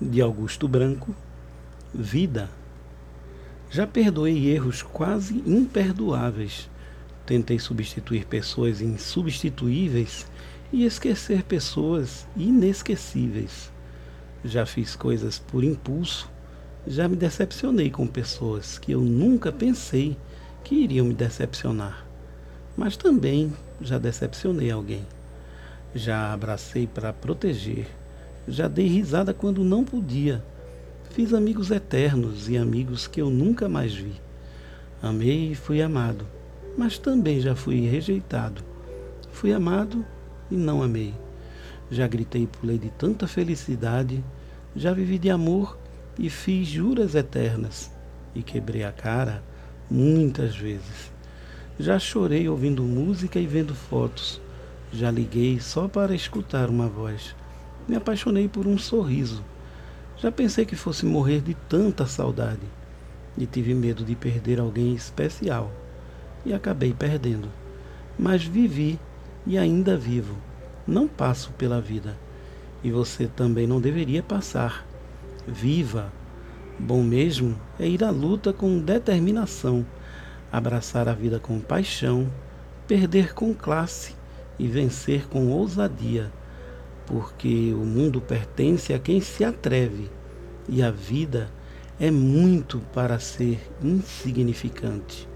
de Augusto Branco, Vida. Já perdoei erros quase imperdoáveis. Tentei substituir pessoas insubstituíveis e esquecer pessoas inesquecíveis. Já fiz coisas por impulso, já me decepcionei com pessoas que eu nunca pensei que iriam me decepcionar. Mas também já decepcionei alguém. Já abracei para proteger já dei risada quando não podia. Fiz amigos eternos e amigos que eu nunca mais vi. Amei e fui amado, mas também já fui rejeitado. Fui amado e não amei. Já gritei e pulei de tanta felicidade, já vivi de amor e fiz juras eternas e quebrei a cara muitas vezes. Já chorei ouvindo música e vendo fotos. Já liguei só para escutar uma voz me apaixonei por um sorriso. Já pensei que fosse morrer de tanta saudade e tive medo de perder alguém especial e acabei perdendo. Mas vivi e ainda vivo. Não passo pela vida e você também não deveria passar. Viva! Bom mesmo é ir à luta com determinação, abraçar a vida com paixão, perder com classe e vencer com ousadia porque o mundo pertence a quem se atreve e a vida é muito para ser insignificante.